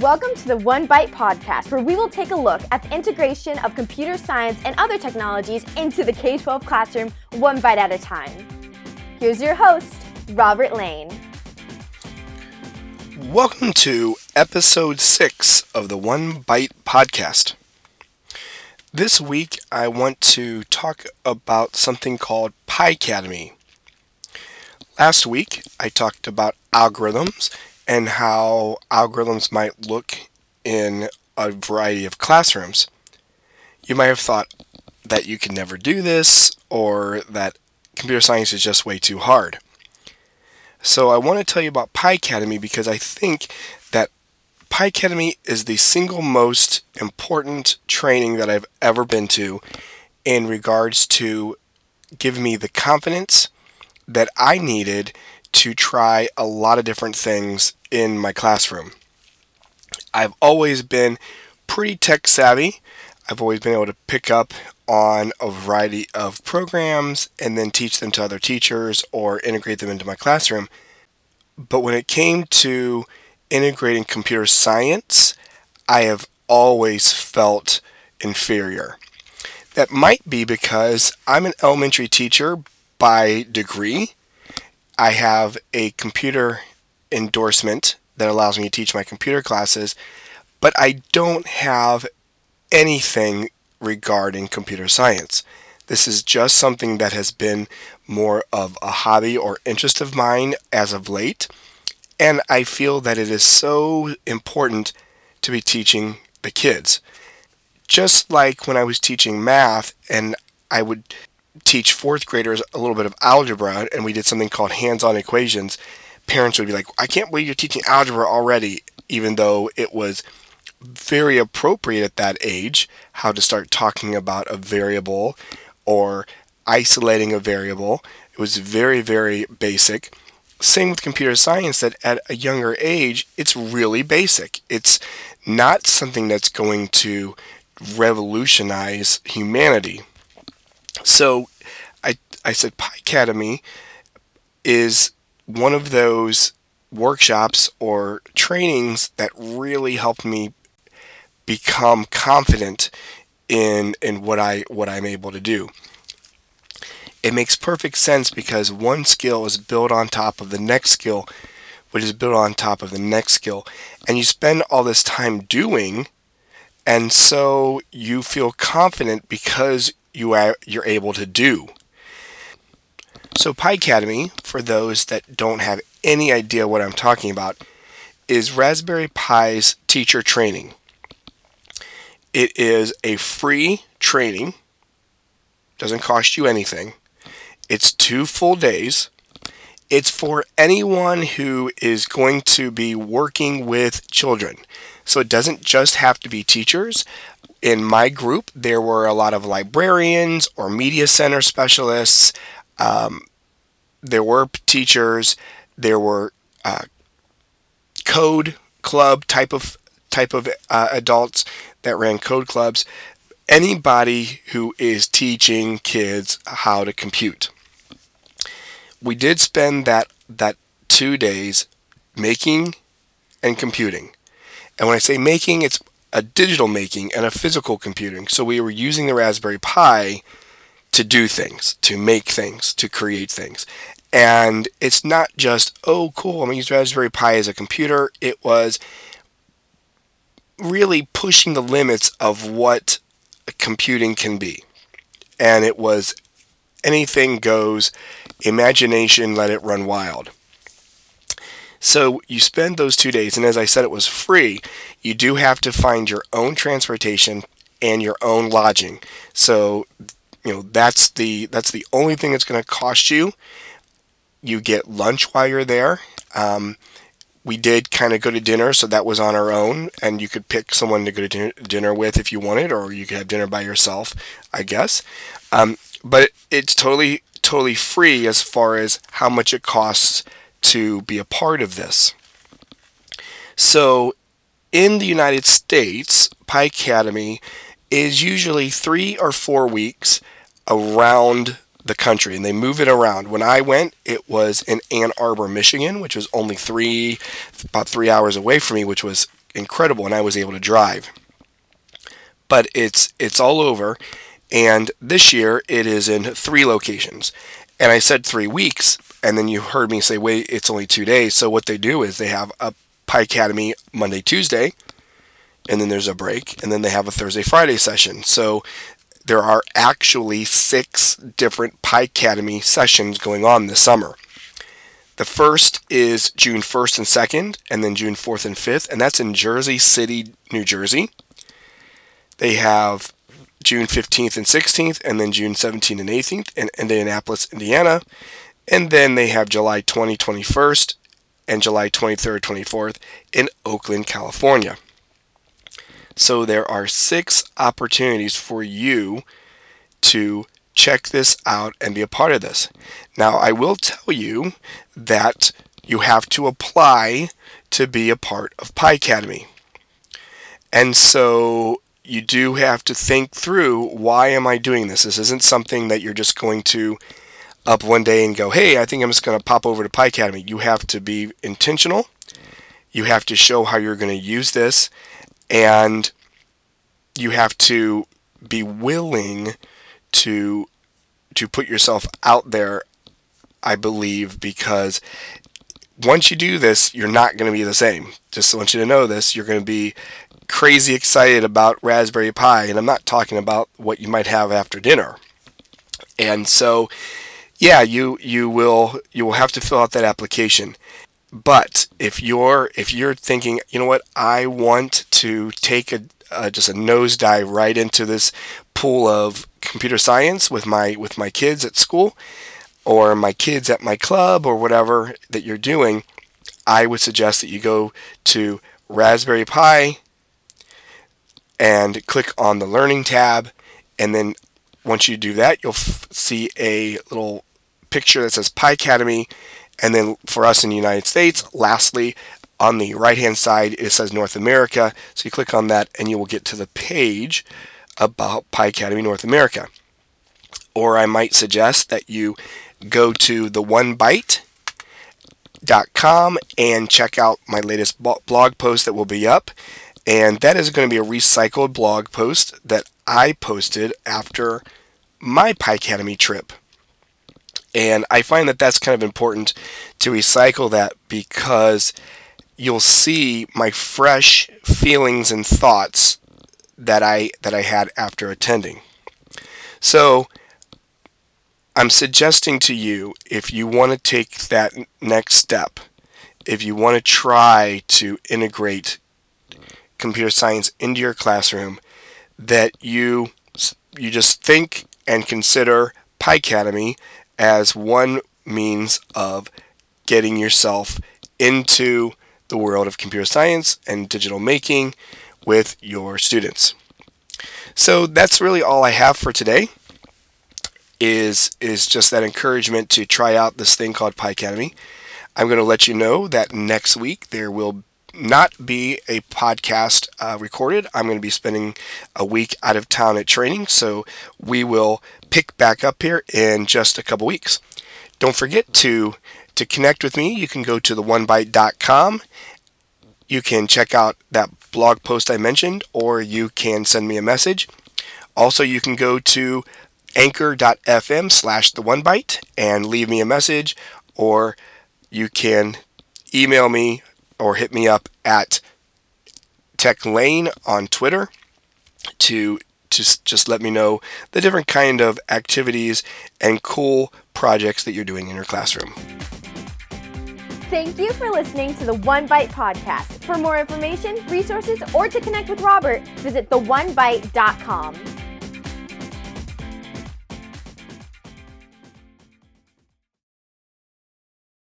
Welcome to the One Byte podcast, where we will take a look at the integration of computer science and other technologies into the K 12 classroom one bite at a time. Here's your host, Robert Lane. Welcome to episode six of the One Byte podcast. This week, I want to talk about something called Pi Picademy. Last week, I talked about algorithms and how algorithms might look in a variety of classrooms. You might have thought that you can never do this or that computer science is just way too hard. So I want to tell you about Pi Picademy because I think that Pi Picademy is the single most important training that I've ever been to in regards to giving me the confidence that I needed to try a lot of different things in my classroom. I've always been pretty tech savvy. I've always been able to pick up on a variety of programs and then teach them to other teachers or integrate them into my classroom. But when it came to integrating computer science, I have always felt inferior. That might be because I'm an elementary teacher by degree I have a computer endorsement that allows me to teach my computer classes, but I don't have anything regarding computer science. This is just something that has been more of a hobby or interest of mine as of late, and I feel that it is so important to be teaching the kids. Just like when I was teaching math and I would teach fourth graders a little bit of algebra and we did something called hands-on equations, parents would be like, I can't believe you're teaching algebra already, even though it was very appropriate at that age how to start talking about a variable or isolating a variable. It was very, very basic. Same with computer science, that at a younger age, it's really basic. It's not something that's going to revolutionize humanity. So I, I said Picademy is one of those workshops or trainings that really helped me become confident in in what I what I'm able to do. It makes perfect sense because one skill is built on top of the next skill, which is built on top of the next skill, and you spend all this time doing and so you feel confident because you are you're able to do. So Picademy, for those that don't have any idea what I'm talking about, is Raspberry Pi's teacher training. It is a free training, doesn't cost you anything. It's two full days. It's for anyone who is going to be working with children. So it doesn't just have to be teachers in my group, there were a lot of librarians or media center specialists. Um, there were teachers. There were uh, code club type of type of uh, adults that ran code clubs. Anybody who is teaching kids how to compute. We did spend that that two days making and computing. And when I say making, it's a digital making and a physical computing. So we were using the Raspberry Pi to do things, to make things, to create things. And it's not just, oh, cool, I'm going to use Raspberry Pi as a computer. It was really pushing the limits of what computing can be. And it was anything goes, imagination, let it run wild. So you spend those two days, and as I said, it was free. You do have to find your own transportation and your own lodging. So you know that's the that's the only thing that's going to cost you. You get lunch while you're there. Um, we did kind of go to dinner, so that was on our own, and you could pick someone to go to dinner with if you wanted, or you could have dinner by yourself, I guess. Um, but it's totally totally free as far as how much it costs to be a part of this. So, in the United States, Picademy is usually three or four weeks around the country and they move it around. When I went, it was in Ann Arbor, Michigan, which was only three, about three hours away from me, which was incredible, and I was able to drive. But it's it's all over, and this year it is in three locations. And I said three weeks, and then you heard me say, wait, it's only two days. So what they do is they have a Picademy Monday, Tuesday, and then there's a break, and then they have a Thursday, Friday session. So there are actually six different Picademy sessions going on this summer. The first is June 1st and 2nd, and then June 4th and 5th, and that's in Jersey City, New Jersey. They have June 15th and 16th, and then June 17th and 18th in Indianapolis, Indiana. And then they have July 20, 21st, and July 23rd, 24th in Oakland, California. So there are six opportunities for you to check this out and be a part of this. Now, I will tell you that you have to apply to be a part of Picademy. And so you do have to think through why am I doing this? This isn't something that you're just going to up one day and go, hey, I think I'm just going to pop over to Picademy. You have to be intentional. You have to show how you're going to use this. And you have to be willing to to put yourself out there I believe because once you do this you're not going to be the same just want you to know this you're going to be crazy excited about Raspberry Pi and I'm not talking about what you might have after dinner and so yeah you you will you will have to fill out that application but if you're if you're thinking you know what I want to take a just a nosedive right into this pool of computer science with my with my kids at school or my kids at my club or whatever that you're doing, I would suggest that you go to Raspberry Pi and click on the Learning tab. And then once you do that, you'll f- see a little picture that says Picademy. And then for us in the United States, lastly, on the right hand side, it says North America. So you click on that and you will get to the page about Picademy North America. Or I might suggest that you go to the one byte.com and check out my latest blog post that will be up. And that is going to be a recycled blog post that I posted after my Picademy trip. And I find that that's kind of important to recycle that because you'll see my fresh feelings and thoughts that I that I had after attending. So I'm suggesting to you if you want to take that next step, if you want to try to integrate computer science into your classroom, that you you just think and consider Picademy as one means of getting yourself into the world of computer science and digital making with your students. So that's really all I have for today. Is is just that encouragement to try out this thing called Picademy. I'm going to let you know that next week there will not be a podcast uh, recorded. I'm going to be spending a week out of town at training, so we will pick back up here in just a couple weeks. Don't forget to to connect with me. You can go to the onebyte.com you can check out that blog post I mentioned, or you can send me a message. Also, you can go to anchor.fm slash the one byte and leave me a message, or you can email me or hit me up at TechLane on Twitter to just just let me know the different kind of activities and cool projects that you're doing in your classroom. Thank you for listening to the One Byte podcast. For more information, resources, or to connect with Robert, visit theonebyte.com.